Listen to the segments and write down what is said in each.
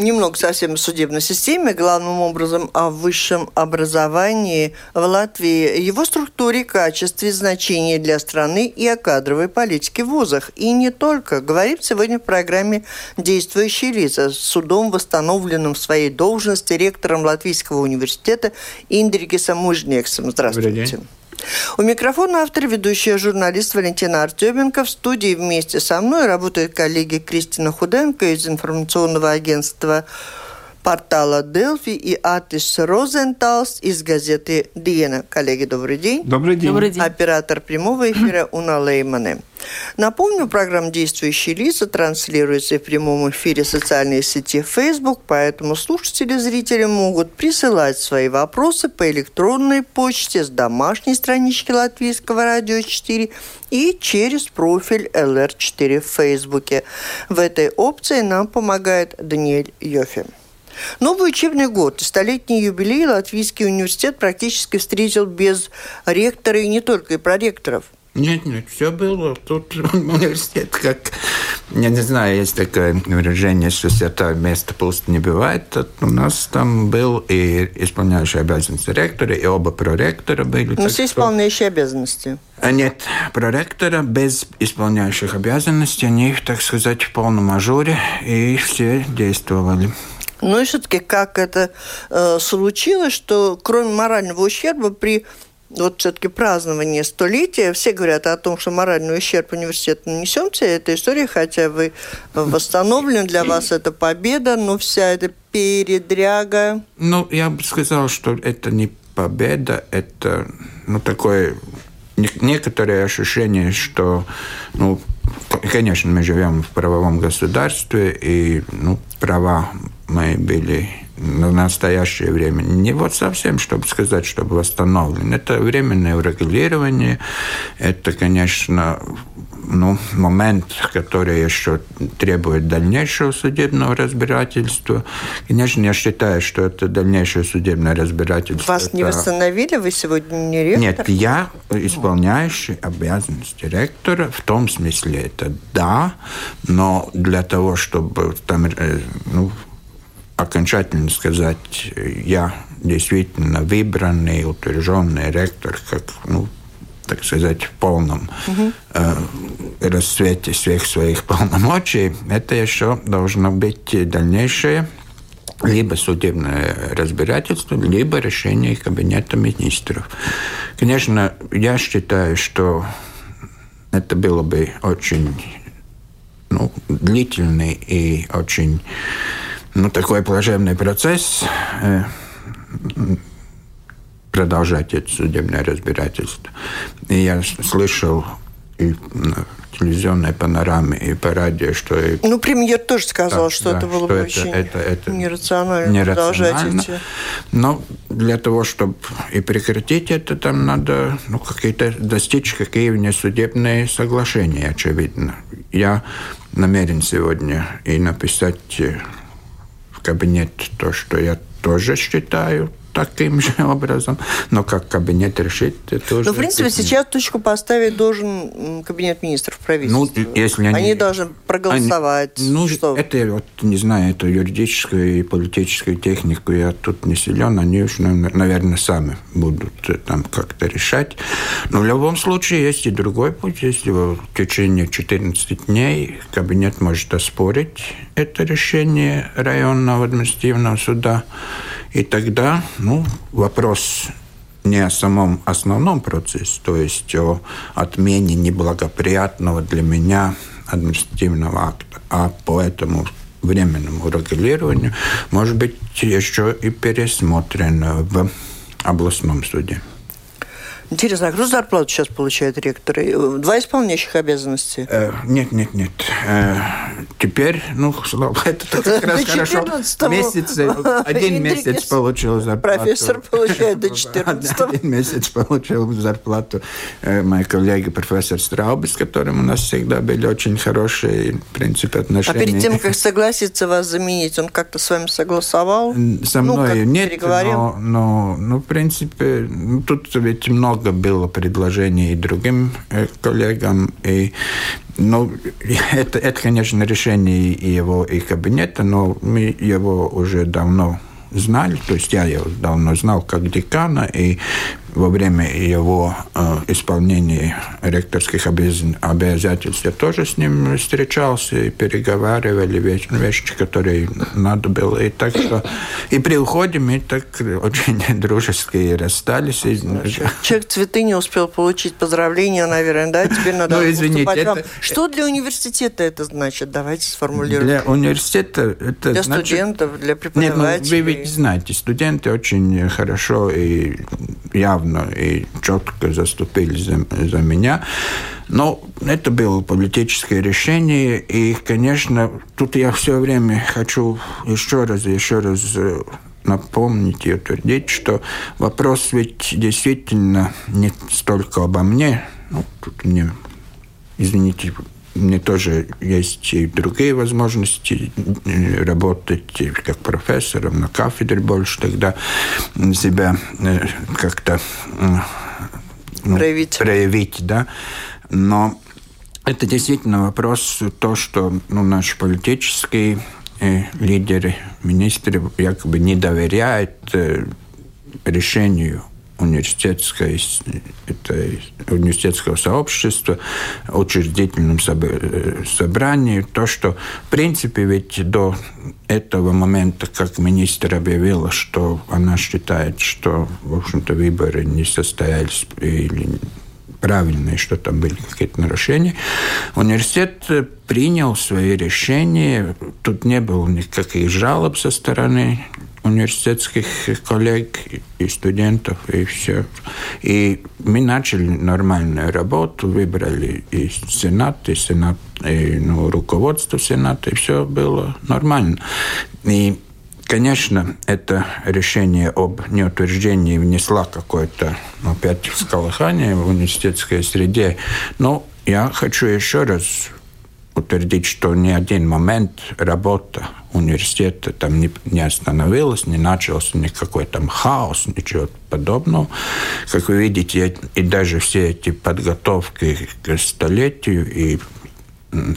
немного совсем о судебной системе, главным образом о высшем образовании в Латвии, его структуре, качестве, значении для страны и о кадровой политике в вузах. И не только. Говорим сегодня в программе «Действующие лица» с судом, восстановленным в своей должности ректором Латвийского университета Индрикисом Мужнексом. Здравствуйте. У микрофона автор, ведущая журналист Валентина Артеменко. В студии вместе со мной работают коллеги Кристина Худенко из информационного агентства портала Делфи и Атис Розенталс из газеты Диена. Коллеги, добрый день. Добрый день. Добрый день. Оператор прямого эфира Уна Леймане. Напомню, программа «Действующие лица» транслируется в прямом эфире социальной сети Facebook, поэтому слушатели и зрители могут присылать свои вопросы по электронной почте с домашней странички Латвийского радио 4 и через профиль LR4 в Фейсбуке. В этой опции нам помогает Даниэль Йофи. Новый учебный год, столетний юбилей Латвийский университет практически встретил без ректора и не только, и проректоров – нет, нет, все было. Тут университет, как, я не знаю, есть такое выражение, что святое место пусто не бывает. У нас там был и исполняющий обязанности ректора, и оба проректора были. Но все исполняющие обязанности. А нет, проректора без исполняющих обязанностей, они, так сказать, в полном ажуре, и все действовали. Ну и все-таки как это э, случилось, что кроме морального ущерба при вот все-таки празднование столетия, все говорят о том, что моральный ущерб университету нанесен, вся эта история, хотя вы восстановлены, для вас это победа, но вся эта передряга... Ну, я бы сказал, что это не победа, это ну, такое некоторое ощущение, что ну, конечно, мы живем в правовом государстве, и ну, права мы были на настоящее время не вот совсем, чтобы сказать, чтобы восстановлен. Это временное урегулирование, это, конечно, ну, момент, который еще требует дальнейшего судебного разбирательства. Конечно, я считаю, что это дальнейшее судебное разбирательство. Вас это... не восстановили? Вы сегодня не ректор? Нет, я исполняющий обязанности ректора. В том смысле это да, но для того, чтобы там э, ну, окончательно сказать, я действительно выбранный, утвержденный ректор, как, ну, так сказать, в полном угу. э, расцвете всех своих полномочий, это еще должно быть дальнейшее либо судебное разбирательство, либо решение Кабинета министров. Конечно, я считаю, что это было бы очень ну, длительный и очень ну, такой плачевный процесс э, продолжать это судебное разбирательство. И я слышал и телевизионной панораме и по радио, что... Ну, премьер тоже сказал, да, что да, это было что бы это, очень это, это нерационально, нерационально продолжать эти... Но для того, чтобы и прекратить это, там надо ну, какие-то достичь какие внесудебные соглашения, очевидно. Я намерен сегодня и написать кабинет то, что я тоже считаю таким же образом. Но как кабинет решит, это тоже... Ну, в принципе, сейчас точку поставить должен кабинет министров правительства. Ну, если они... Они должны проголосовать. Они, ну, что? это вот, не знаю, это юридическую и политическую технику я тут не силен. Они уж, наверное, сами будут там как-то решать. Но в любом случае есть и другой путь. Если в течение 14 дней кабинет может оспорить это решение районного административного суда, и тогда ну, вопрос не о самом основном процессе, то есть о отмене неблагоприятного для меня административного акта, а по этому временному регулированию может быть еще и пересмотрен в областном суде. Интересно, а кто зарплату сейчас получает ректоры? Два исполняющих обязанности? Э, нет, нет, нет. Э, теперь, ну, это как раз хорошо. Месяц, один месяц получил зарплату. Профессор получает до 14 Один месяц получил зарплату. Э, Моя коллега, профессор Страубис, с которым у нас всегда были очень хорошие, в принципе, отношения. А перед тем, как согласиться вас заменить, он как-то с вами согласовал? Со Ну, мной как нет, но, ну, в принципе, ну, тут ведь много было предложений и другим э, коллегам, и ну, это, это, конечно, решение и его и кабинета, но мы его уже давно знали, то есть я его давно знал как декана, и во время его э, исполнения ректорских обяз- обязательств я тоже с ним встречался и переговаривали вещи, вещи, которые надо было. И так что и при уходе мы так очень дружески расстались. И, Человек цветы не успел получить поздравления, наверное, да? Теперь надо Ну, извините, это- Что для университета это значит? Давайте сформулируем. для университета это Для значит- студентов, для Нет, ну, вы преподавателей. ведь знаете, студенты очень хорошо и явно и четко заступили за, за меня. Но это было политическое решение, и, конечно, тут я все время хочу еще раз, еще раз э, напомнить и утвердить, что вопрос ведь действительно не столько обо мне, ну, тут мне, извините, мне тоже есть и другие возможности э, работать как профессором на кафедре больше тогда себя э, как-то э, ну, Проявить. проявить, да. Но это действительно вопрос то, что ну, наши политические лидеры, министры якобы не доверяют решению университетской, это университетского сообщества, учредительном собрании, то, что, в принципе, ведь до этого момента, как министр объявила, что она считает, что, в общем-то, выборы не состоялись или правильные, что там были какие-то нарушения. Университет принял свои решения. Тут не было никаких жалоб со стороны университетских коллег и студентов, и все. И мы начали нормальную работу, выбрали и Сенат, и Сенат, и ну, руководство Сената, и все было нормально. И Конечно, это решение об неутверждении внесла какое-то, ну, опять, всколыхание в университетской среде. Но я хочу еще раз утвердить, что ни один момент работа университета там не, не остановилась, не начался никакой там хаос, ничего подобного. Как вы видите, и даже все эти подготовки к столетию и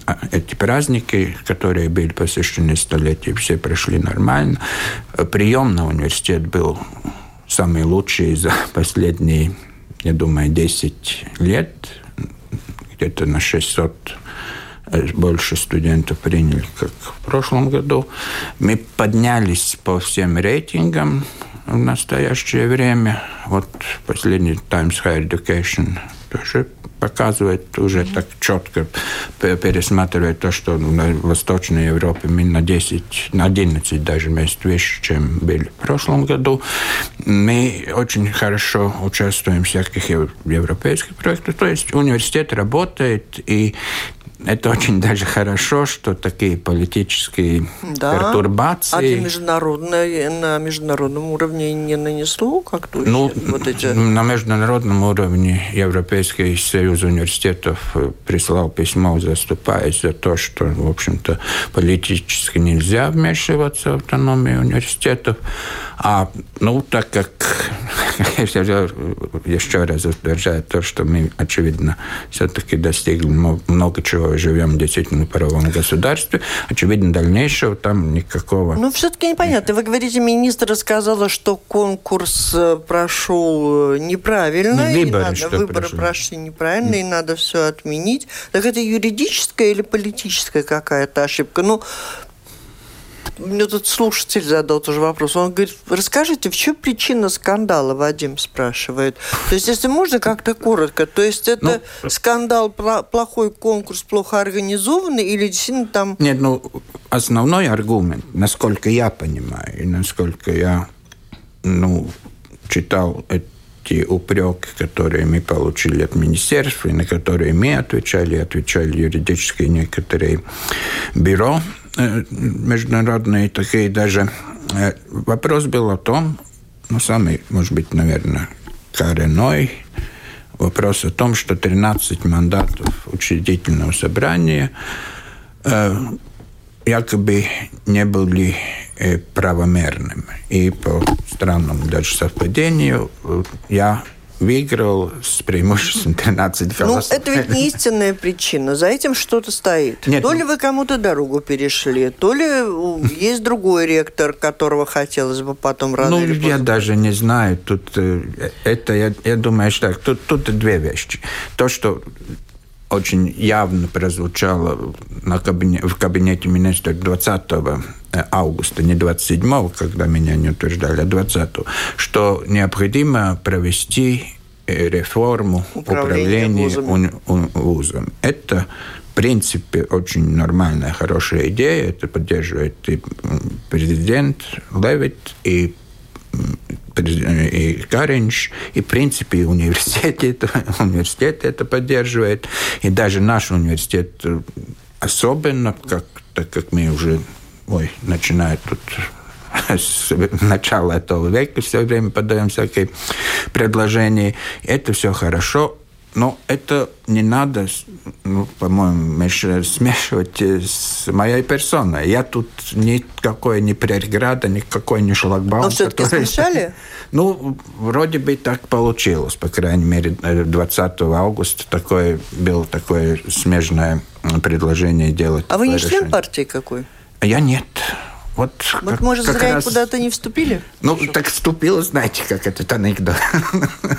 а, эти праздники, которые были посвящены столетию, все прошли нормально. Прием на университет был самый лучший за последние, я думаю, 10 лет. Где-то на 600 э, больше студентов приняли, как в прошлом году. Мы поднялись по всем рейтингам в настоящее время. Вот последний Times Higher Education тоже показывает уже так четко, пересматривает то, что на Восточной Европе мы на 10, на 11 даже мест выше, чем были в прошлом году. Мы очень хорошо участвуем в всяких ев- европейских проектах. То есть университет работает, и это очень даже хорошо, что такие политические Да. пертурбации... А для международной, на международном уровне не нанесло как-то Ну, вот эти... на международном уровне Европейский союз университетов э, прислал письмо, заступаясь за то, что, в общем-то, политически нельзя вмешиваться в автономию университетов. А, ну, так как я еще раз утверждаю то, что мы, очевидно, все-таки достигли много чего, живем действительно в правовом государстве, очевидно, дальнейшего там никакого Ну, все-таки непонятно. Вы говорите, министр сказала, что конкурс э, прошел э, неправильно. Не, и выборы, надо, что выборы прошли. прошли неправильно, и надо все отменить. Так это юридическая или политическая какая-то ошибка? Ну, мне тут слушатель задал тоже вопрос. Он говорит, расскажите, в чем причина скандала, Вадим спрашивает. То есть, если можно, как-то коротко. То есть, это скандал, пла- плохой конкурс, плохо организованный, или действительно там... Нет, ну, основной аргумент, насколько я понимаю, и насколько я, ну, читал э- те упреки, которые мы получили от министерства, и на которые мы отвечали, отвечали юридические некоторые бюро международные, такие даже. Э, вопрос был о том, ну, самый, может быть, наверное, коренной вопрос о том, что 13 мандатов учредительного собрания э, якобы не были э, правомерными. И по странному даже совпадению э, я выиграл с преимуществом 13 ну, голосов. Ну, это ведь не истинная причина. За этим что-то стоит. Нет, то ну ли вы кому-то дорогу перешли, то ли есть другой ректор, которого хотелось бы потом рано Ну, я даже не знаю. Тут э, это, я, я думаю, что так. Тут, тут две вещи. То, что очень явно прозвучало на кабине, в кабинете министра 20 э, августа, не 27, когда меня не утверждали, а 20, что необходимо провести э, реформу управления, управления вузом. Это в принципе, очень нормальная, хорошая идея. Это поддерживает и президент Левит, и и Каринч, и, в принципе, и университет это, университет это поддерживает, и даже наш университет э, особенно, как, так как мы уже ой, начинает тут с начала этого века все время подаем всякие предложения. Это все хорошо, но это не надо, ну, по-моему, смешивать с моей персоной. Я тут никакой не преграда, никакой не шлагбаум. Но все-таки который... смешали? Ну, вроде бы так получилось. По крайней мере, 20 августа такое, было такое смежное предложение делать. А вы не член партии какой? Я нет. Вот, вот как, может, как зря раз... куда-то не вступили? Ну, Что? так вступила, знаете, как этот анекдот.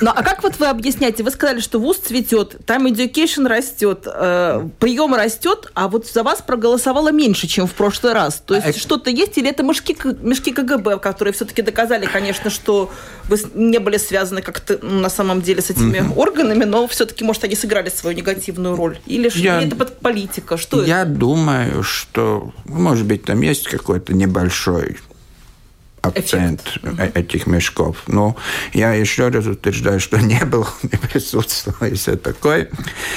Ну, а как вот вы объясняете? Вы сказали, что ВУЗ цветет, там education растет, э, прием растет, а вот за вас проголосовало меньше, чем в прошлый раз. То есть а что-то есть или это мешки, мешки КГБ, которые все-таки доказали, конечно, что вы не были связаны как-то ну, на самом деле с этими mm-hmm. органами, но все-таки, может, они сыграли свою негативную роль? Или я, это политика? Что я это? думаю, что, может быть, там есть какой-то небольшой акцент Эффект. этих мешков. Но я еще раз утверждаю, что не был, не присутствовал и все такое.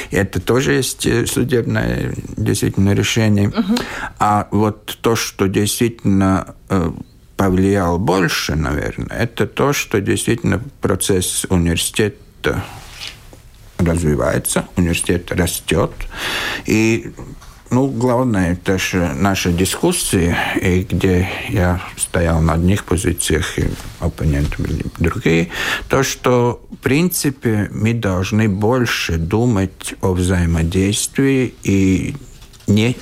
И это тоже есть э, судебное действительно решение. Угу. А вот то, что действительно э, повлиял больше, наверное, это то, что действительно процесс университета развивается, университет растет. И ну, главное, это же наши дискуссии, и где я стоял на одних позициях, и оппоненты были другие, то, что, в принципе, мы должны больше думать о взаимодействии и не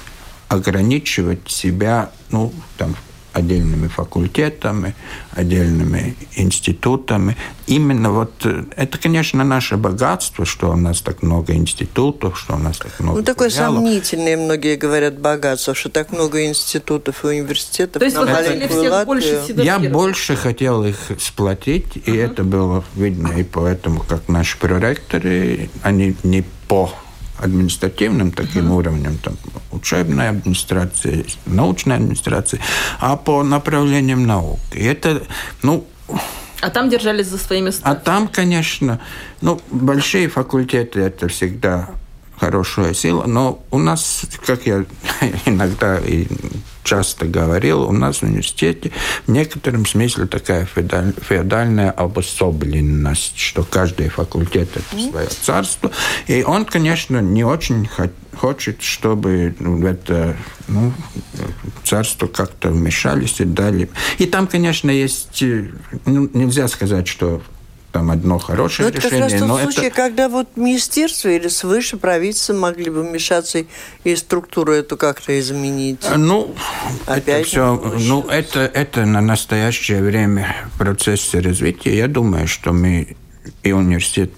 ограничивать себя, ну, там, отдельными факультетами, отдельными институтами. Именно вот э, это, конечно, наше богатство, что у нас так много институтов, что у нас так много. Ну, такое филиалов. сомнительное, многие говорят, богатство, что так много институтов и университетов. То есть вы хотели всех Латвию. больше Я больше хотел их сплотить, и uh-huh. это было видно и поэтому, как наши проректоры, они не по административным таким uh-huh. уровнем, там, учебной администрации, научной администрации, а по направлениям наук. И это, ну... А там держались за своими ставками? А там, конечно, ну, большие факультеты это всегда хорошая сила, но у нас, как я иногда и часто говорил, у нас в университете в некотором смысле такая феодальная обособленность, что каждый факультет – это свое царство. И он, конечно, не очень хочет, чтобы в это ну, царство как-то вмешались и дали. И там, конечно, есть... Ну, нельзя сказать, что там одно хорошее но решение. Это как раз тот случай, это... когда вот министерство или свыше правительство могли бы вмешаться и структуру эту как-то изменить. Ну, Опять это все, ну, это, это на настоящее время в процессе развития. Я думаю, что мы и университет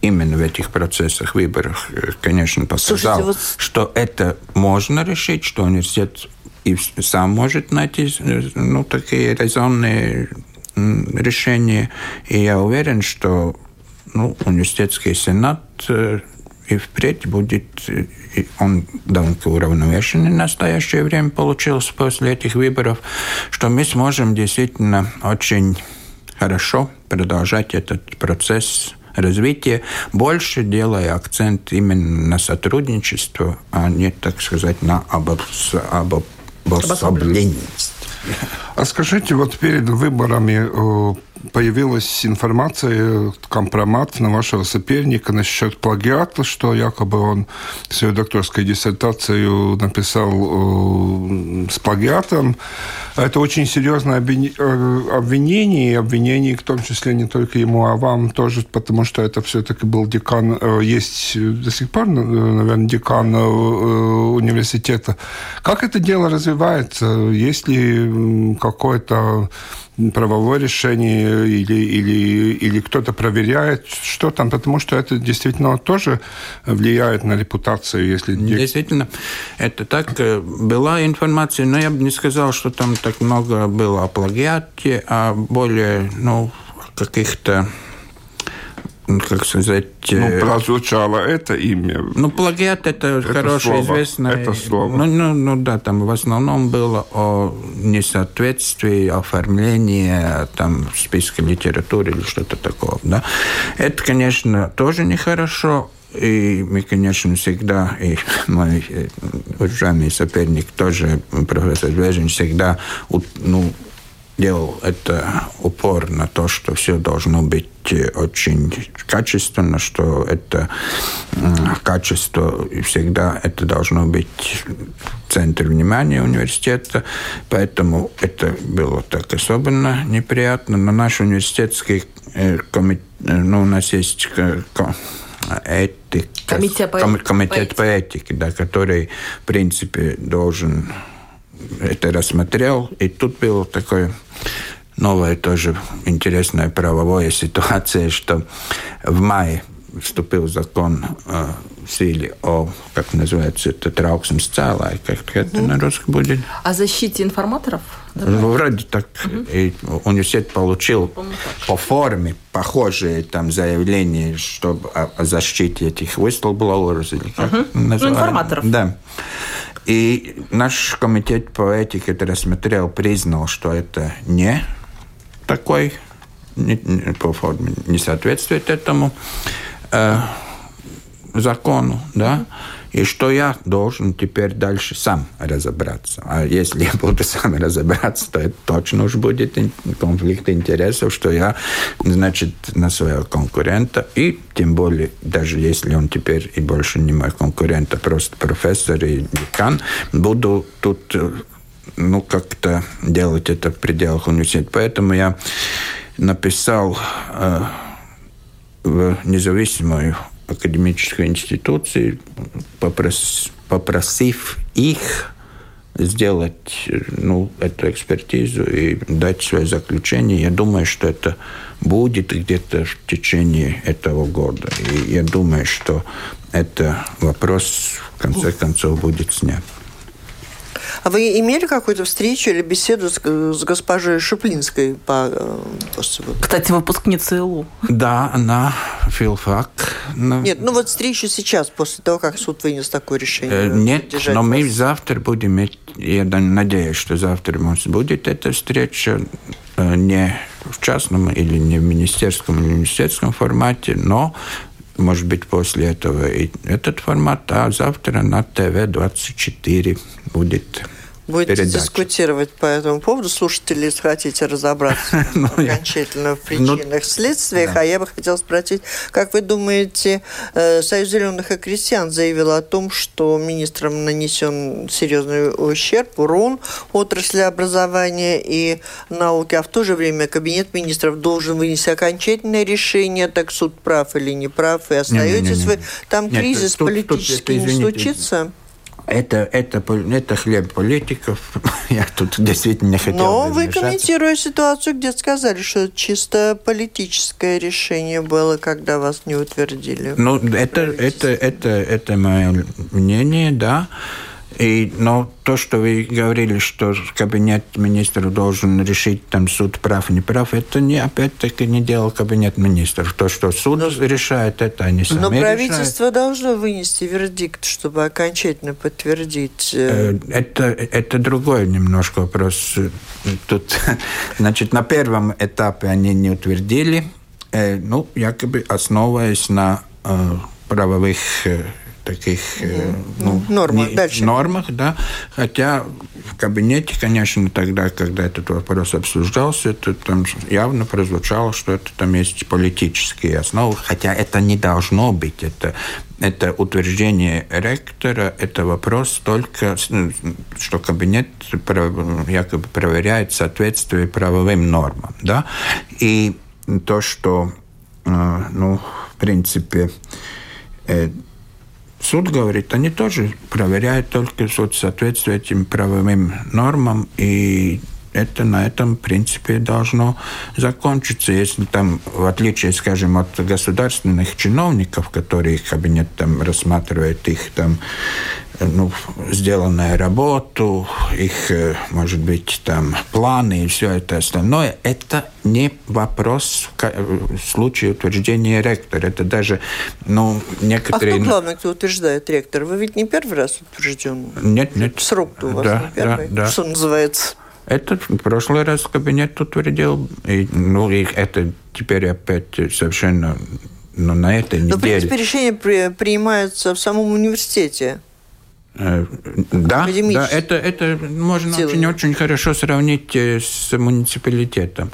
именно в этих процессах выборов, э, конечно, показал, Слушайте, вот... что это можно решить, что университет и сам может найти э, ну, такие резонные решение. И я уверен, что ну, университетский сенат э, и впредь будет, э, он довольно уравновешенный в настоящее время получился после этих выборов, что мы сможем действительно очень хорошо продолжать этот процесс развития, больше делая акцент именно на сотрудничество, а не, так сказать, на обос... обособленность. А скажите, вот перед выборами э, появилась информация, компромат на вашего соперника насчет плагиата, что якобы он свою докторскую диссертацию написал э, с плагиатом. Это очень серьезное э, обвинение, и обвинение в том числе не только ему, а вам тоже, потому что это все-таки был декан, э, есть до сих пор, наверное, декан университета. Как это дело развивается? Есть ли какой-то правовое решение или, или, или кто-то проверяет, что там, потому что это действительно тоже влияет на репутацию. Если... Действительно, это так. Э, была информация, но я бы не сказал, что там так много было о плагиате, а более, ну, каких-то ну, как сказать... Ну, э, прозвучало это имя. Ну, плагиат – это, это хорошее, слово, известное... Это слово. Ну, ну, ну, да, там в основном было о несоответствии, оформлении там, списка литературы или что-то такого, да. Это, конечно, тоже нехорошо, и мы, конечно, всегда, и мой э, уважаемый соперник тоже, профессор Вежин, всегда ну, делал это упор на то, что все должно быть очень качественно, что это качество всегда это должно быть центр внимания университета, поэтому это было так особенно неприятно. Но наш университетский э, комитет, ну, у нас есть этика, комитет по, комитет по этике, да, который, в принципе, должен это рассмотрел, и тут было такое новая тоже интересная правовая ситуация, что в мае вступил закон э, в силе о, как называется, это трauksmes цēlāji, как это на русском будет? О защите информаторов? Ну, вроде так. Угу. И университет получил по форме похожие там заявления, чтобы о, о защите этих whistleblowers или как угу. Ну, информаторов. Да. И наш комитет по этике рассмотрел, признал, что это не такой, не, не, по форме не соответствует этому э, закону, да, и что я должен теперь дальше сам разобраться. А если я буду сам разобраться, то это точно уж будет конфликт интересов, что я, значит, на своего конкурента, и тем более, даже если он теперь и больше не мой конкурент, а просто профессор и декан, буду тут ну, как-то делать это в пределах университета. Поэтому я написал э, в независимую академической институции, попрос, попросив их сделать ну, эту экспертизу и дать свое заключение. Я думаю, что это будет где-то в течение этого года. И я думаю, что это вопрос в конце концов будет снят. А вы имели какую-то встречу или беседу с, с госпожей Шуплинской по э, Кстати, выпускница ИЛУ. Да, она филфак. Но... Нет, ну вот встречу сейчас, после того, как суд вынес такое решение. Э, нет, но вас. мы завтра будем иметь, я надеюсь, что завтра у нас будет эта встреча э, не в частном или не в министерском или университетском формате, но может быть, после этого и этот формат, а завтра на ТВ-24 будет Будете передачи. дискутировать по этому поводу, слушатели, если хотите разобраться ну, окончательно в ну, причинах, следствиях. А я бы хотела спросить, как вы думаете, э, Союз зеленых и крестьян заявил о том, что министрам нанесен серьезный ущерб, урон отрасли образования и науки, а в то же время Кабинет министров должен вынести окончательное решение, так суд прав или не прав, и остаетесь вы. Там кризис политический не случится? Это, это, это хлеб политиков. Я тут действительно не хотел Но вы, комментируя ситуацию, где сказали, что это чисто политическое решение было, когда вас не утвердили. Ну, это, это, это, это мое мнение, да. И, но то, что вы говорили, что кабинет министров должен решить, там, суд прав, не прав, это не, опять-таки не делал кабинет министров. То, что суд но, решает, это они сами Но правительство решают. должно вынести вердикт, чтобы окончательно подтвердить. Э, э, это, это другой немножко вопрос. Тут, значит, на первом этапе они не утвердили, э, ну, якобы основываясь на правовых таких угу. ну, нормах, не, дальше. нормах, да. Хотя в кабинете, конечно, тогда, когда этот вопрос обсуждался, это там явно прозвучало, что это там есть политические основы, хотя это не должно быть. Это, это утверждение ректора, это вопрос только, что кабинет якобы проверяет соответствие правовым нормам, да. И то, что, э, ну, в принципе, э, Суд говорит, они тоже проверяют только соответствие этим правовым нормам, и это на этом принципе должно закончиться. Если там, в отличие, скажем, от государственных чиновников, которые кабинет там рассматривает их там ну, сделанную работу, их, э, может быть, там планы и все это остальное, это не вопрос в случае утверждения ректора. Это даже, ну, некоторые... А кто главный, кто утверждает ректор? Вы ведь не первый раз утвержден? Нет, нет. Срок-то у вас да, не первый. Да, да. Что называется? Это в прошлый раз кабинет утвердил, и, ну, и это теперь опять совершенно ну, на этой неделе. Но, в принципе, решение при, принимается в самом университете. Э, да, да, это, это можно очень-очень хорошо сравнить э, с муниципалитетом.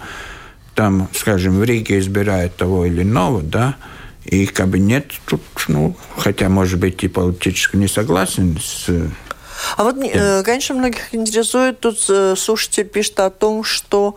Там, скажем, в Риге избирают того или иного, да, и кабинет тут, ну, хотя, может быть, и политически не согласен с а вот, э, конечно, многих интересует, тут слушатель пишет о том, что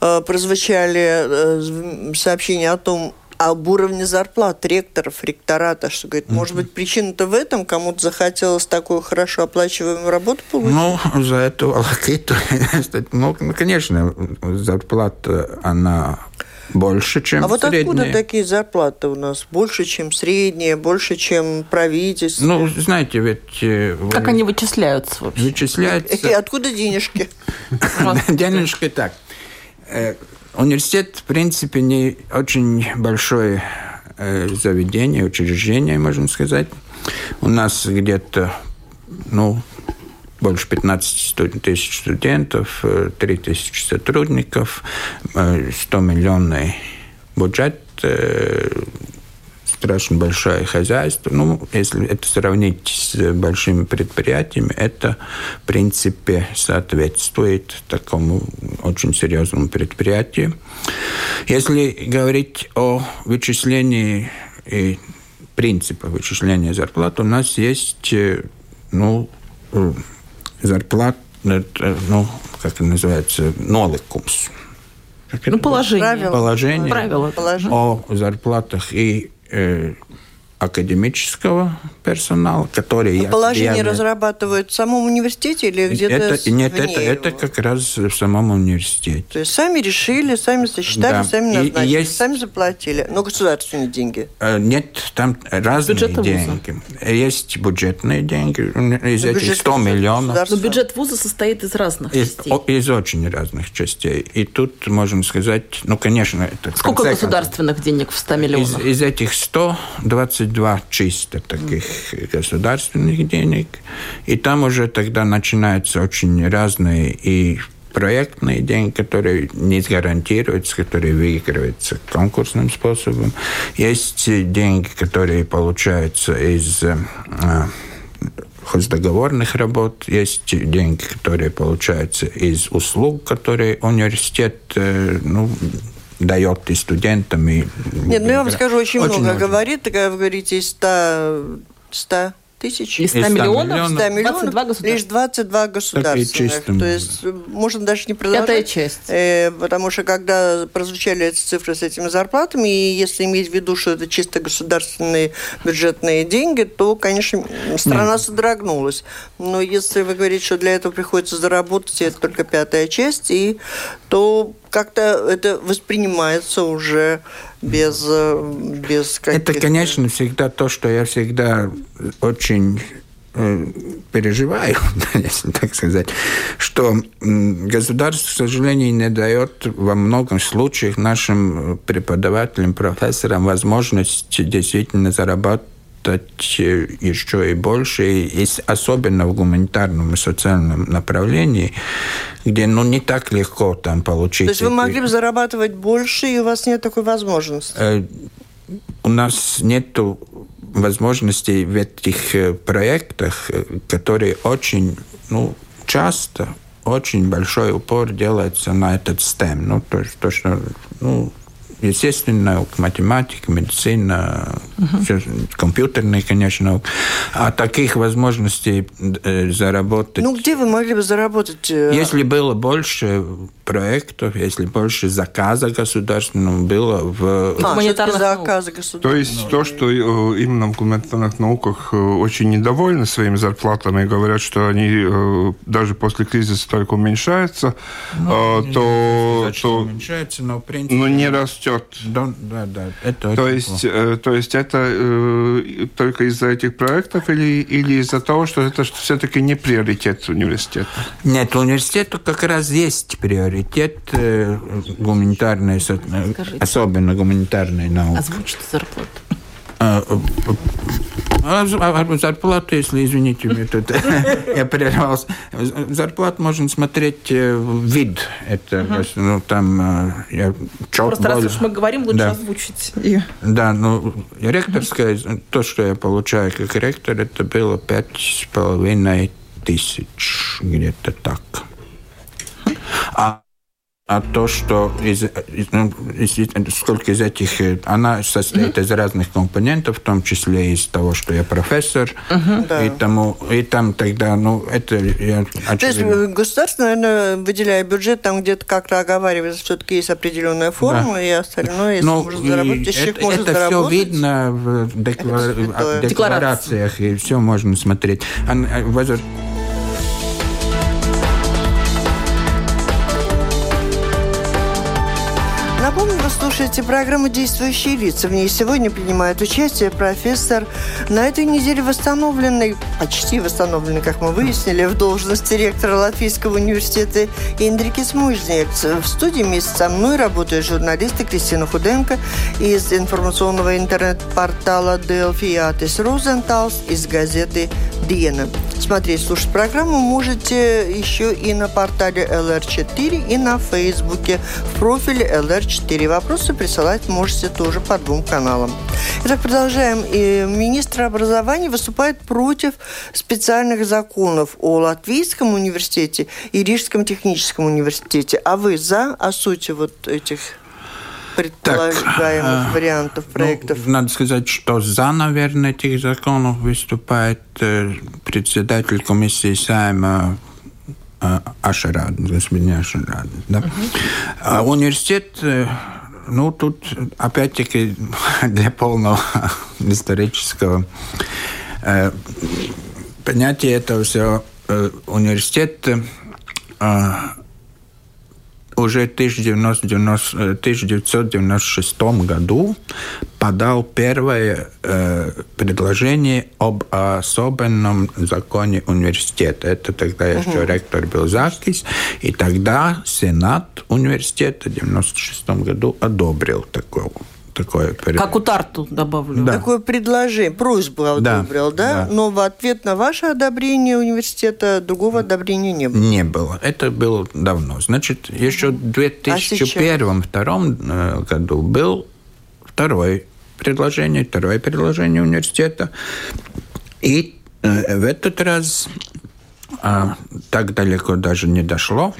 прозвучали сообщения о том, об уровне зарплат ректоров, ректората, что говорит, может быть, причина-то в этом, кому-то захотелось такую хорошо оплачиваемую работу получить? Ну, за эту волокиту, ну, конечно, зарплата, она больше, чем А вот средняя. откуда такие зарплаты у нас? Больше, чем средние, больше, чем правительство? Ну, знаете, ведь... Э, как они вычисляются вообще? Вычисляются... И откуда денежки? Денежки так. Э, Университет, в принципе, не очень большое э, заведение, учреждение, можно сказать. У нас где-то, ну, больше 15 тысяч студентов, 3 э, тысячи сотрудников, 100 миллионный бюджет, страшно большое хозяйство. Ну, если это сравнить с большими предприятиями, это, в принципе, соответствует такому очень серьезному предприятию. Если говорить о вычислении и принципах вычисления зарплат, у нас есть, э, ну, э, зарплат, э, ну, как это называется, ноликумс. Ну, положение. Правила. Положение Правила. о зарплатах и э, академического персонала, который... А положение я, разрабатывают в самом университете или где-то это, Нет, это, это как раз в самом университете. То есть сами решили, сами сосчитали, да. сами назначили, и, есть... сами заплатили. Но государственные деньги? Э, нет, там разные Бюджет деньги. Вуза. Есть бюджетные деньги, из Но этих 100 миллионов. Но бюджет вуза состоит из разных из, частей. Из очень разных частей. И тут можно сказать, ну, конечно... Это Сколько государственных концов, денег в 100 миллионов? Из, из этих 100, 22 чисто таких государственных денег. И там уже тогда начинаются очень разные и проектные деньги, которые не гарантируются, которые выигрываются конкурсным способом. Есть деньги, которые получаются из э, договорных работ, есть деньги, которые получаются из услуг, которые университет э, ну, дает и студентам, и... Нет, ну я вам скажу, очень, очень много очень. говорит, такая вы говорите, из 100, 100 тысяч? Из 100, 100 миллионов? 100 миллионов 22 лишь 22 государственных. То есть можно даже не продолжать. Пятая часть. Э, потому что когда прозвучали эти цифры с этими зарплатами, и если иметь в виду, что это чисто государственные бюджетные деньги, то, конечно, страна Нет. содрогнулась. Но если вы говорите, что для этого приходится заработать, это только пятая часть, и то как-то это воспринимается уже без, э, без каких-то... Это, конечно, всегда то, что я всегда очень э, переживаю, если так сказать, что государство, к сожалению, не дает во многом случаях нашим преподавателям, профессорам возможность действительно зарабатывать еще и больше, и особенно в гуманитарном и социальном направлении, где ну, не так легко там получить. То есть вы могли бы зарабатывать больше, и у вас нет такой возможности? Э, у нас нет возможностей в этих э, проектах, э, которые очень ну, часто очень большой упор делается на этот STEM. Ну, то, то что ну, естественная наука, математика, медицина, угу. все, компьютерные, конечно, А таких возможностей э, заработать... Ну, где вы могли бы заработать? Э, если было больше проектов, если больше заказа государственного было в... А, гуманитарных заказы государственных. То есть то, что э, именно в гуманитарных науках очень недовольны своими зарплатами говорят, что они даже после кризиса только уменьшаются, ну, то... Сказать, то уменьшается, но в принципе... Но не растет растет. Да, да, да. Это то, есть, э, то есть это э, только из-за этих проектов или, или из-за того, что это все-таки не приоритет университета? Нет, университету как раз есть приоритет э, гуманитарной, особенно гуманитарной науки. Озвучите зарплату. А, а, а зарплату, если, извините, мне тут я прервался. Зарплату можно смотреть э, вид. Это, угу. ну, там... Э, я Просто раз уж мы говорим, лучше да. озвучить ее. Да, ну, ректорская, то, что я получаю как ректор, это было пять с половиной тысяч, где-то так. А а то, что из, ну, из, сколько из этих... Э, она состоит mm-hmm. из разных компонентов, в том числе из того, что я профессор, mm-hmm. и, да. тому, и там тогда, ну, это... Я, очевидно... То есть э, государство, наверное, выделяя бюджет, там где-то как-то оговаривается, все-таки есть определенная форма, да. и остальное, если ну, можно заработать, это, может это заработать. все видно в, деклар... в декларациях, и все можно смотреть. Слушаете программу «Действующие лица». В ней сегодня принимает участие профессор на этой неделе восстановленный, почти восстановленный, как мы выяснили, в должности ректора Латвийского университета Индрикис Мужник. В студии вместе со мной работают журналисты Кристина Худенко из информационного интернет-портала Delphi и Атис Розенталс из газеты Диена. Смотреть, слушать программу можете еще и на портале LR4 и на Фейсбуке в профиле LR4. Вопросы присылать можете тоже по двум каналам. Итак, продолжаем. И министр образования выступает против специальных законов о Латвийском университете и Рижском техническом университете. А вы за о сути вот этих предполагаемых так, вариантов ну, проектов? Ну, надо сказать, что за, наверное, этих законов выступает э, председатель комиссии Сайма э, Ашарадн, господин Ашарадн. Да? Угу. А университет, э, ну, тут опять-таки для полного исторического понятия этого все университет уже в 1996 году подал первое э, предложение об особенном законе университета. Это тогда угу. еще ректор был Закис, и тогда Сенат университета в 1996 году одобрил такое такое... Как у Тарту добавлю. Да. Такое предложение, просьбу одобрил, да. да? да? Но в ответ на ваше одобрение университета другого одобрения не было? Не было. Это было давно. Значит, еще в 2001-2002 а году был второе предложение, второе предложение университета. И э, в этот раз а, так далеко даже не дошло.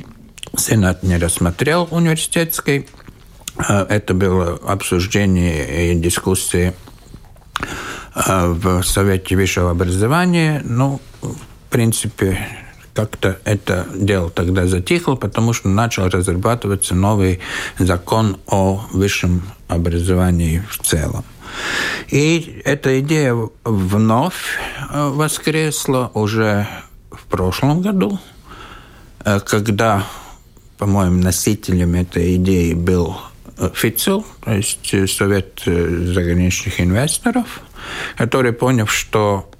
Сенат не рассмотрел университетский Э, это было обсуждение и дискуссии э, в Совете высшего образования. Ну, в принципе, как-то это дело тогда затихло, потому что начал разрабатываться новый закон о высшем образовании в целом. И эта идея вновь э, воскресла уже в прошлом году, когда, по-моему, носителем этой идеи был ФИЦЛ, то есть Совет заграничных инвесторов, который, поняв, что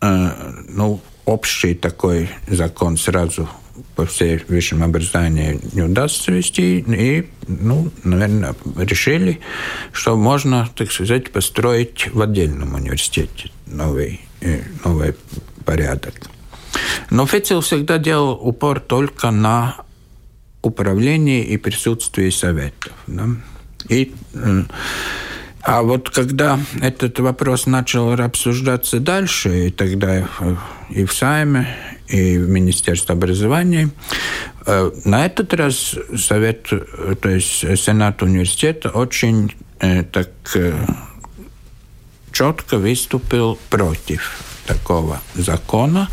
ну, общий такой закон сразу по всей высшем образованию не удастся вести. И, ну, наверное, решили, что можно, так сказать, построить в отдельном университете новый, новый порядок. Но Фецел всегда делал упор только на управление и присутствие советов. Да? И, а вот когда этот вопрос начал обсуждаться дальше, и тогда и в Сайме, и в Министерстве образования, э, на этот раз Совет, то есть Сенат университета очень э, так э, четко выступил против такого закона.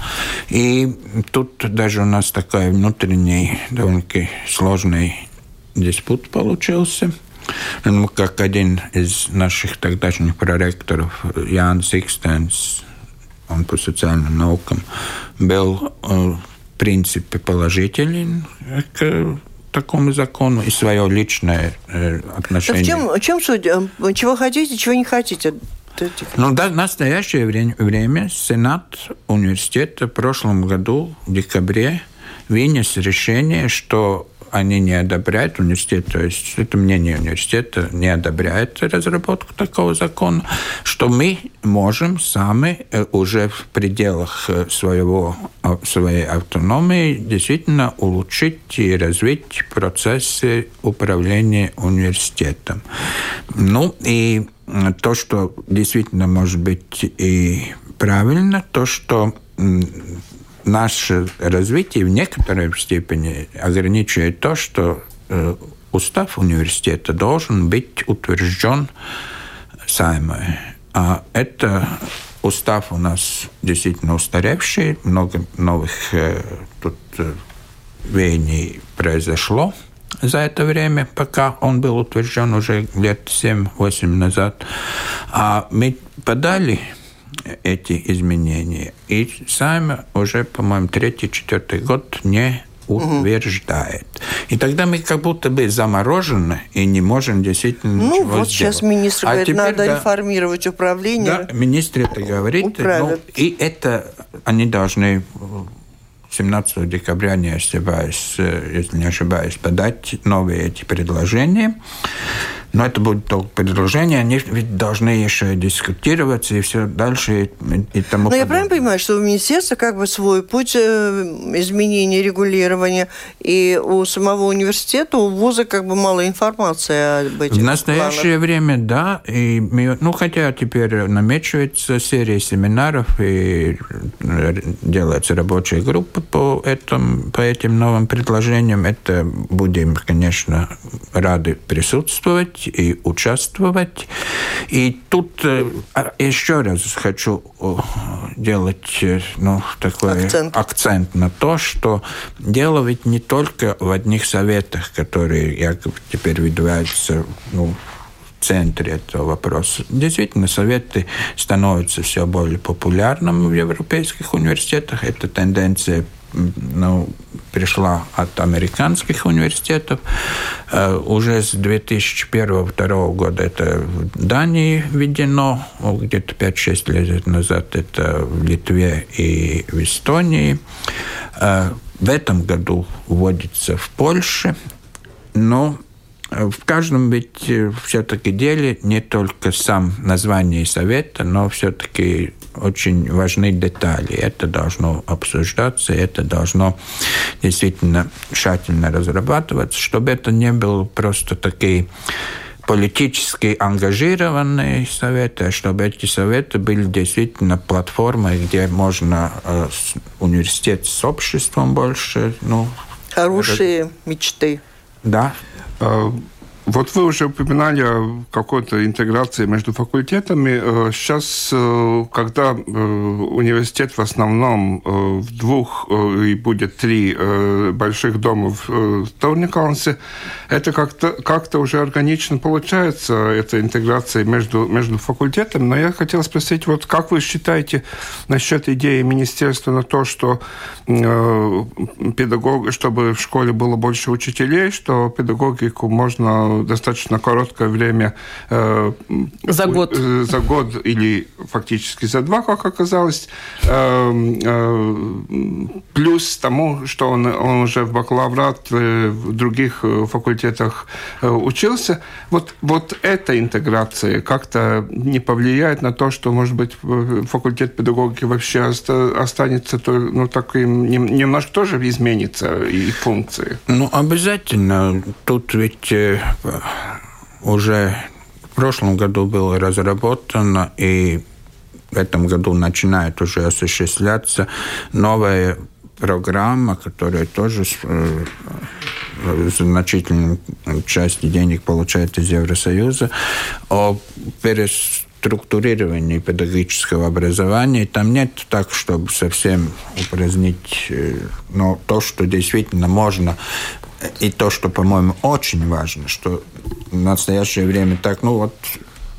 И тут даже у нас такой внутренний, довольно-таки сложный диспут получился. Ну, как один из наших тогдашних проректоров, Ян Сикстенс, он по социальным наукам, был в принципе положителен к такому закону и свое личное отношение. Так в чем, в чем суть? Чего хотите, чего не хотите? Ну, да, в настоящее время, время Сенат университета в прошлом году, в декабре, вынес решение, что они не одобряют университет, то есть это мнение университета не одобряет разработку такого закона, что мы можем сами э, уже в пределах э, своего, э, своей автономии действительно улучшить и развить процессы управления университетом. Ну и то, что действительно может быть и правильно, то, что наше развитие в некоторой степени ограничивает то, что э, устав университета должен быть утвержден Саймой. А это устав у нас действительно устаревший, много новых э, тут э, веяний произошло за это время, пока он был утвержден уже лет 7-8 назад. А мы подали эти изменения. И сами уже, по-моему, третий-четвертый год не утверждает. И тогда мы как будто бы заморожены и не можем действительно ну, ничего вот сделать. сейчас министр а говорит, надо да, реформировать управление. Да, министр это говорит. Ну, и это они должны 17 декабря, не ошибаюсь, если не ошибаюсь, подать новые эти предложения. Но это будет только предложение, они ведь должны еще дискутироваться и все дальше и, и тому Но я правильно понимаю, что у министерства как бы свой путь э, изменения регулирования, и у самого университета, у вуза как бы мало информации об этих В настоящее планах. время, да. И, ну, хотя теперь намечивается серия семинаров и делается рабочая группа по, этим, по этим новым предложениям. Это будем, конечно, рады присутствовать и участвовать. И тут э, а, еще раз хочу делать э, ну, такой акцент. акцент на то, что дело ведь не только в одних советах, которые якобы теперь выдвигаются ну, в центре этого вопроса. Действительно, советы становятся все более популярными в европейских университетах. Эта тенденция ну, пришла от американских университетов. Э, уже с 2001-2002 года это в Дании введено, где-то 5-6 лет назад это в Литве и в Эстонии. Э, в этом году вводится в Польше, но в каждом ведь э, все-таки деле не только сам название совета, но все-таки очень важны детали. Это должно обсуждаться, это должно действительно тщательно разрабатываться, чтобы это не было просто такие политически ангажированные советы, а чтобы эти советы были действительно платформой, где можно э, университет с обществом больше, ну, хорошие это... мечты. Да. Вот вы уже упоминали о какой-то интеграции между факультетами. Сейчас, э, э, когда э, университет в основном в двух и будет три больших домов в Торникалнсе, это как-то как уже органично получается, эта интеграция между, между факультетами. Но я хотел спросить, вот как вы считаете насчет идеи министерства на то, что педагог, чтобы в школе было больше учителей, что педагогику можно достаточно короткое время. Э, за год. За год или фактически за два, как оказалось. Плюс тому, что он, он уже в бакалаврат в других факультетах учился. Вот, вот эта интеграция как-то не повлияет на то, что, может быть, факультет педагогики вообще останется ну, таким, немножко тоже изменится и функции? Ну, обязательно. Тут ведь э, уже в прошлом году было разработано и в этом году начинает уже осуществляться новая программа, которая тоже э, значительную часть денег получает из Евросоюза, о перес структурировании педагогического образования. Там нет так, чтобы совсем упразднить э, но то, что действительно можно, и то, что, по-моему, очень важно, что в настоящее время так, ну вот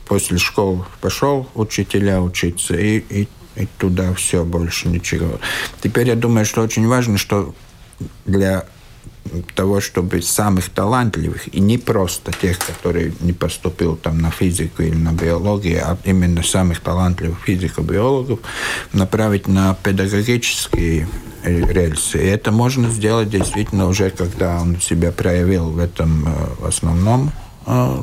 после школы пошел учителя учиться, и, и, и туда все, больше ничего. Теперь я думаю, что очень важно, что для того, чтобы самых талантливых, и не просто тех, которые не поступил там на физику или на биологию, а именно самых талантливых физико-биологов направить на педагогические рельсы. И это можно сделать действительно уже, когда он себя проявил в этом э, основном э,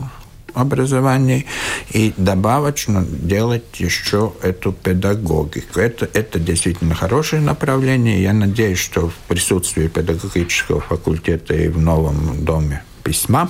образовании и добавочно делать еще эту педагогику. Это, это действительно хорошее направление. Я надеюсь, что в присутствии педагогического факультета и в новом доме письма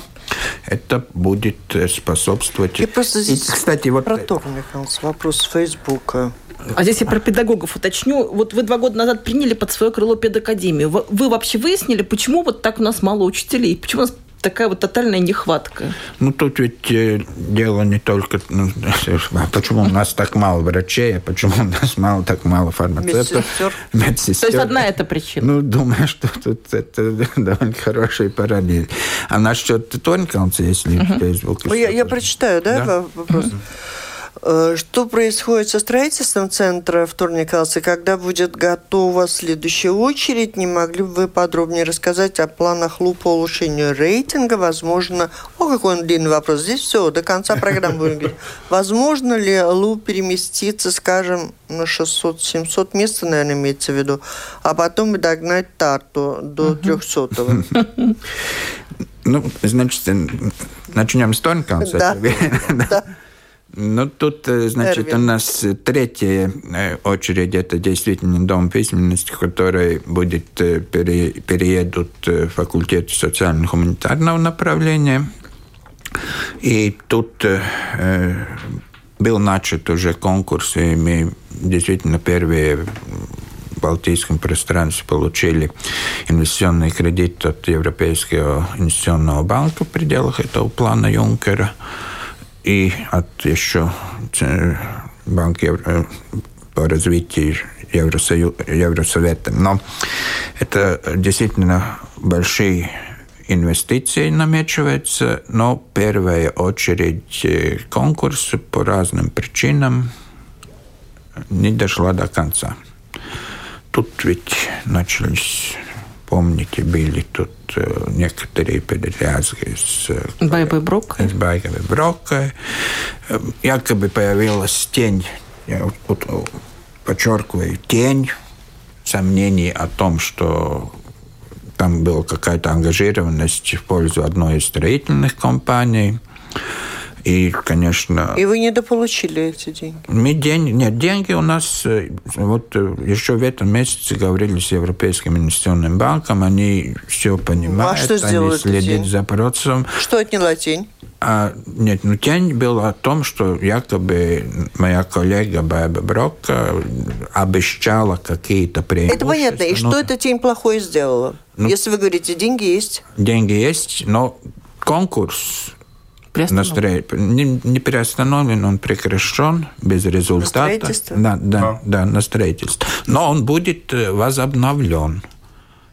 это будет способствовать... И просто здесь, и, кстати, вот... Про Михайлович, вопрос с Фейсбука. А здесь я про педагогов уточню. Вот вы два года назад приняли под свое крыло педакадемию. Вы, вы вообще выяснили, почему вот так у нас мало учителей? Почему у нас такая вот тотальная нехватка? Ну, тут ведь э, дело не только... Ну, почему у нас так мало врачей, а почему у нас мало так мало фармацевтов? Медсестер. Медсестер. То есть одна эта причина? Ну, думаю, что тут это довольно хороший параллель. А насчет Тонькалца, если uh-huh. Facebook... Я, я прочитаю, да, да? вопрос? Uh-huh. Э, что происходит со строительством центра вторникался? Когда будет готова следующая очередь? Не могли бы вы подробнее рассказать о планах ЛУ по улучшению рейтинга? Возможно... О, какой он длинный вопрос. Здесь все, до конца программы будем говорить. Возможно ли ЛУ переместиться, скажем, на 600-700 мест, наверное, имеется в виду, а потом догнать Тарту до 300-го? Ну, значит, начнем с Тонкалса. Да. Ну, тут, э, значит, Эрвин. у нас третья э, очередь, это действительно Дом письменности, который будет, э, пере, переедут факультет социально-гуманитарного направления. И тут э, был начат уже конкурс, и мы действительно первые в Балтийском пространстве получили инвестиционный кредит от Европейского инвестиционного банка в пределах этого плана Юнкера и от еще Банка Евро, по развитию Евросоюза, Евросовета. Но это действительно большие инвестиции намечиваются, но первая очередь э, конкурса по разным причинам не дошла до конца. Тут ведь начались помните, были тут э, некоторые передрязги с э, Байбой Броккой. С Байбой Броккой. Э, якобы появилась тень, я вот, подчеркиваю, тень сомнений о том, что там была какая-то ангажированность в пользу одной из строительных компаний. И, конечно... И вы недополучили эти деньги? Мы деньги... Нет, деньги у нас... Э, вот э, еще в этом месяце говорили с Европейским инвестиционным банком. Они все понимают. А что они следят за процессом. Что отняла тень? А, нет, ну тень была о том, что якобы моя коллега Бэба Брок обещала какие-то преимущества. Это понятно. И ну, что эта тень плохое сделала? Ну, Если вы говорите, деньги есть? Деньги есть, но конкурс Приостановлен. Не, не приостановлен, он прекращен без результата. На строительство? Да, да, а. да, на строительство. Но он будет э, возобновлен.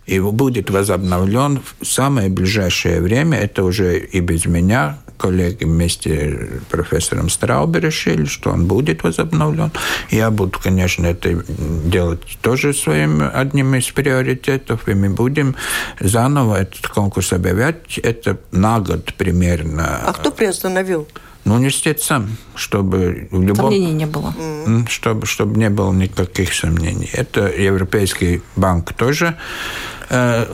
И будет возобновлен в самое ближайшее время. Это уже и без меня коллеги вместе с профессором Страубе решили, что он будет возобновлен. Я буду, конечно, это делать тоже своим одним из приоритетов, и мы будем заново этот конкурс объявлять. Это на год примерно. А кто приостановил? Ну, университет сам, чтобы в любом... Сомнений не было. Чтобы, чтобы не было никаких сомнений. Это Европейский банк тоже Э,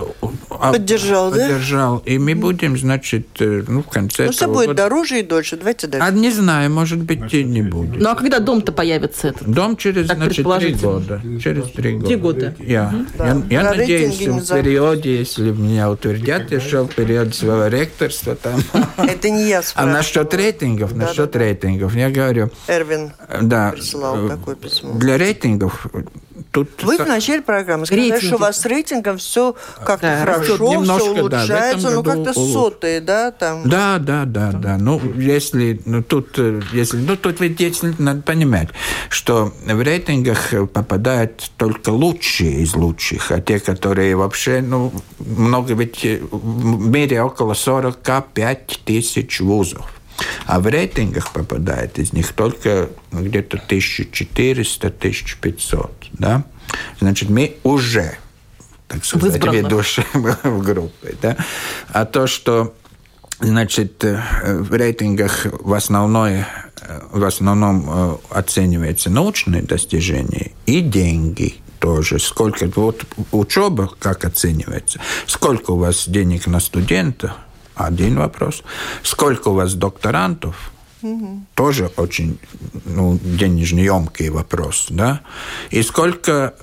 поддержал, да? Поддержал. И мы будем, значит, э, ну, в конце Ну, все будет года... дороже и дольше. Давайте дальше. А не знаю, может быть, и не будет. Ну, а когда дом-то появится этот? Дом через, так значит, три года. Через три года. Три года. Я, угу. да. я, я надеюсь, в периоде, если меня утвердят, я шел в период своего ректорства там. Это не я спрашиваю. А насчет рейтингов, насчет рейтингов, я говорю... Эрвин да, присылал такое письмо. Для рейтингов тут... Вы в начале программы сказали, Рейтинги. что у вас с рейтингом все как-то да, хорошо, немножко, все улучшается, да, ну как-то сотые, да, там? Да, да, да, да. Ну, если, ну, тут, э, если, ну, тут ведь надо понимать, что в рейтингах попадают только лучшие из лучших, а те, которые вообще, ну, много ведь э, в мире около 45 тысяч вузов. А в рейтингах попадает из них только где-то 1400-1500. Да? Значит, мы уже, так сказать, ведущие в группе. Да? А то, что значит, в рейтингах в, основной, в основном э, оцениваются научные достижения и деньги тоже. Сколько, вот учеба как оценивается, сколько у вас денег на студента – один вопрос. Сколько у вас докторантов? Угу. Тоже очень ну, денежно емкий вопрос. Да? И сколько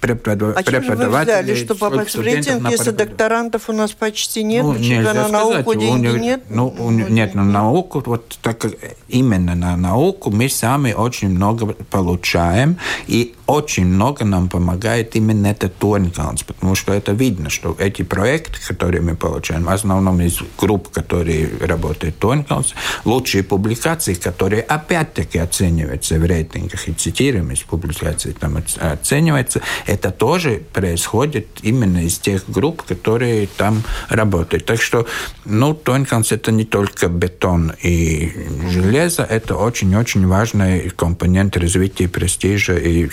преподав... а преподавателей. Вы взяли, что попасть в рейтинг, если докторантов у нас почти нет, ну, нельзя на науку сказать, деньги уни... нет? Ну, ну, нет, на науку, вот так именно на науку мы сами очень много получаем, и очень много нам помогает именно этот Торнкаунс, потому что это видно, что эти проекты, которые мы получаем, в основном из групп, которые работают Торнкаунс, лучшие публикации, которые опять-таки оцениваются в рейтингах и цитируем из публикаций, там оцениваются, получается, это тоже происходит именно из тех групп, которые там работают. Так что, ну, Тонканс это не только бетон и железо, это очень-очень важный компонент развития престижа. И...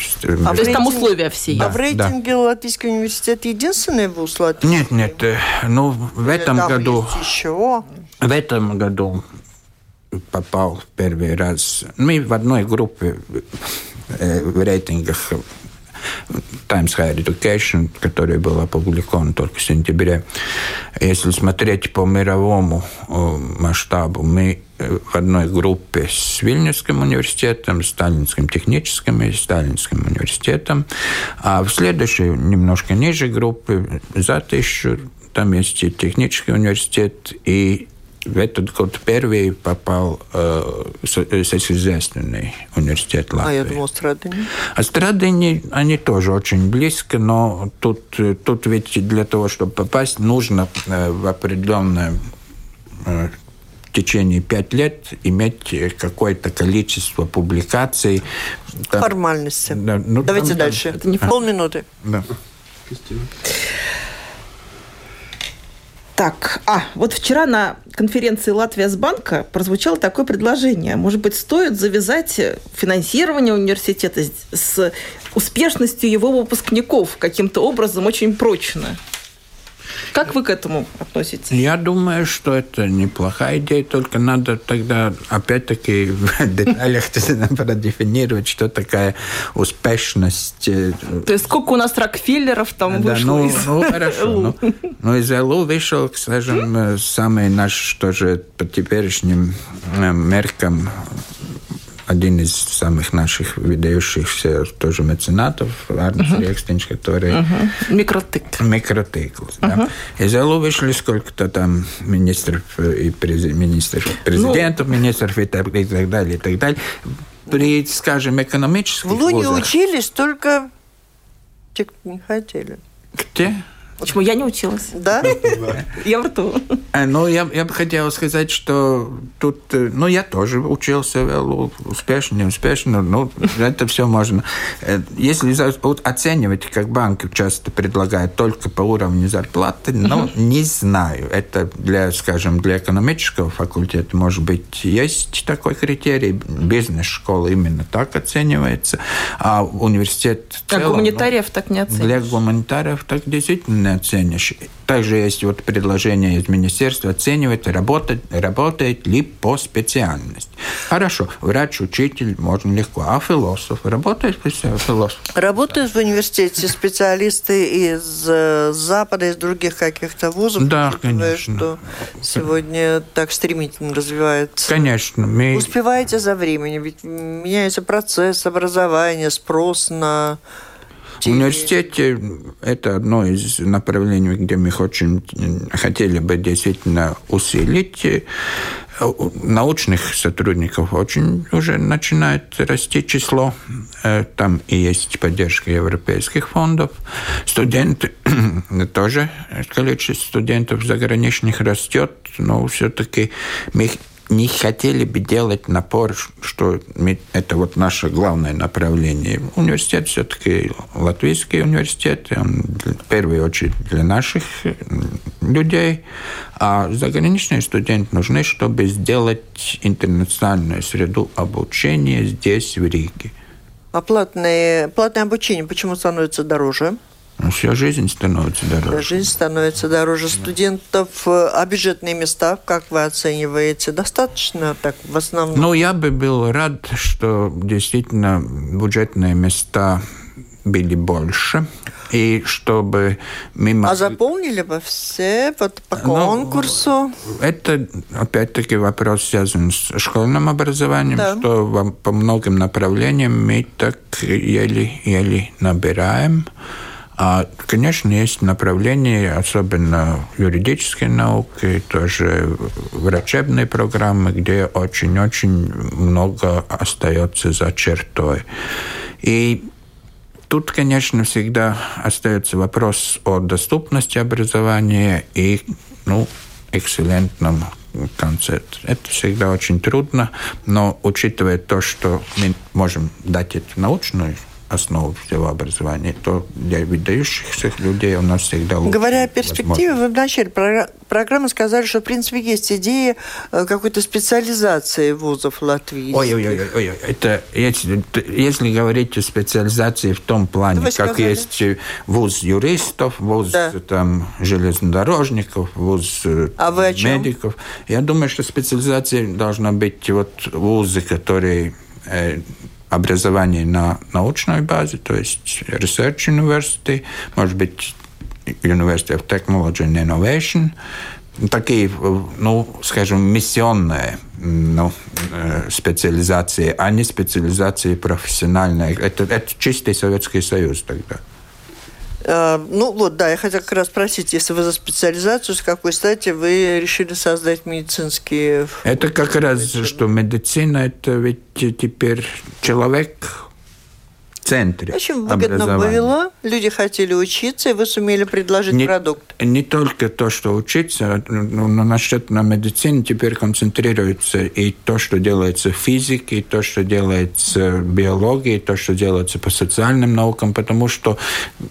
А то есть там условия все да, А в рейтинге да. Латвийский университет единственный вуз Латвии? Нет, нет. Э, ну, в этом там году... еще. В этом году попал первый раз. Мы в одной группе э, в рейтингах Times Higher Education, который был опубликован только в сентябре. Если смотреть по мировому масштабу, мы э, в одной группе с Вильнюсским университетом, Сталинским техническим и Сталинским университетом, а в следующей, немножко ниже группы, за тысячу, там есть и технический университет, и в этот год первый попал э, сельскохозяйственный университет Латвии. А я думал, Страдыни. А Страдыни, они тоже очень близко, но тут, тут ведь для того, чтобы попасть, нужно э, в определенное э, в течение пять лет иметь какое-то количество публикаций. Формальности. Да, ну, Давайте там, дальше. Это не полминуты. Да. Так, а, вот вчера на конференции Латвия с банка прозвучало такое предложение. Может быть, стоит завязать финансирование университета с успешностью его выпускников каким-то образом очень прочно? Как вы к этому относитесь? Я думаю, что это неплохая идея, только надо тогда опять-таки в деталях продефинировать, что такая успешность. Э, То есть сколько у нас Рокфеллеров там да, вышло ну, из ну, хорошо. Ну, ну, из ЛУ вышел, скажем, самый наш тоже по теперешним э, меркам один из самых наших выдающихся тоже меценатов, Арнис uh-huh. Рекстинч, который... Uh-huh. Микротык. Микротыклс, uh-huh. да. Из ЭЛУ вышли сколько-то там министров и през... министров, президентов, ну... министров и так, и так далее, и так далее. При, скажем, экономических В Луне учились только те, кто не хотели. Где? Почему я не училась? Да? Я в рту. Э, Ну, я, я бы хотел сказать, что тут, э, ну, я тоже учился well, успешно, неуспешно, ну, это все можно. Э, Если оценивать, как банк часто предлагает только по уровню зарплаты, ну, не знаю. Это для, скажем, для экономического факультета, может быть, есть такой критерий. Бизнес-школа именно так оценивается. А университет целом, ну, гуманитариев так не для оценишь. гуманитариев так действительно не оценишь. Также есть вот предложение из министерства оценивать, работать, работает ли по специальности. Хорошо, врач, учитель, можно легко. А философ? Работает философ? Работают в университете специалисты из э, Запада, из других каких-то вузов? Да, конечно. что сегодня так стремительно развивается. Конечно. Мы... Успеваете за временем, ведь меняется процесс образования, спрос на... В университете это одно из направлений, где мы очень э, хотели бы действительно усилить. Э, Научных сотрудников очень уже начинает расти число. Э, Там и есть поддержка европейских фондов. Студенты тоже количество студентов заграничных растет, но все-таки мы не хотели бы делать напор, что это вот наше главное направление. Университет все-таки латвийский университет, он в первую очередь для наших людей, а заграничные студенты нужны, чтобы сделать интернациональную среду обучения здесь, в Риге. А платное, платное обучение почему становится дороже? Ну, Вся жизнь становится дороже. Жизнь становится дороже студентов. э, А бюджетные места, как вы оцениваете, достаточно так в основном? Ну, я бы был рад, что действительно бюджетные места были больше, и чтобы мы А могли... заполнили бы все вот по Ну, конкурсу? Это, опять-таки, вопрос связан с школьным образованием, Да. что по многим направлениям мы так еле-еле набираем. А, конечно, есть направления, особенно юридической науки, тоже врачебные программы, где очень-очень много остается за чертой. И Тут, конечно, всегда остается вопрос о доступности образования и ну, экселлентном конце. Это всегда очень трудно, но учитывая то, что мы можем дать эту научную основу всего образования, то для выдающихся людей у нас всегда лучше Говоря о перспективе, вы в начале програ- программы сказали, что, в принципе, есть идея э, какой-то специализации вузов Латвии. Ой-ой-ой, ой, это если, если говорить о специализации в том плане, вы как сказали. есть э, вуз юристов, вуз Да. там железнодорожников, вуз э, А медиков. Я думаю, что специализация должна быть вот вузы, которые э, образование на научной базе, то есть research university, может быть, University of Technology and Innovation, такие, ну, скажем, миссионные ну, э, специализации, а не специализации профессиональные. Это, это чистый Советский Союз тогда. Э, ну вот, да, я хотела как раз спросить, если вы за специализацию, с какой стати вы решили создать медицинские... Это как раз, что медицина, это ведь теперь человек центре Очень выгодно было, люди хотели учиться, и вы сумели предложить Не- продукт. Не только то, что учиться, но но насчет на медицине теперь концентрируется и то, что делается в физике, и то, что делается в биологии, и то, что делается по социальным наукам, потому что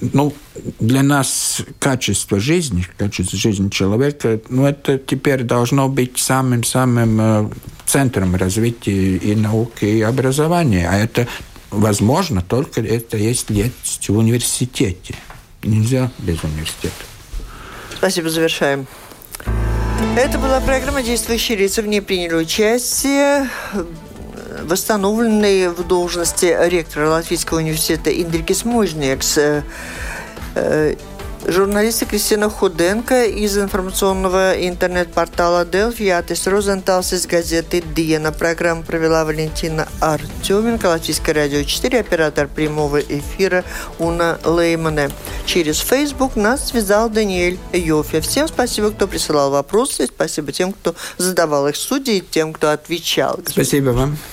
ну, для нас качество жизни, качество жизни человека, ну, это теперь должно быть самым-самым э, центром развития и науки, и образования. А это возможно только это если есть в университете. Нельзя без университета. Спасибо, завершаем. Это была программа «Действующие лица». В ней приняли участие э, восстановленный в должности ректора Латвийского университета Индрикис Мужникс, э, э, журналисты Кристина Худенко из информационного интернет-портала Делфи, Атис Розенталс из газеты «Диена». Программу провела Валентина Артеменко, Латвийское радио 4, оператор прямого эфира Уна Леймане. Через Facebook нас связал Даниэль Йофе. Всем спасибо, кто присылал вопросы, спасибо тем, кто задавал их в студии, и тем, кто отвечал. Спасибо вам.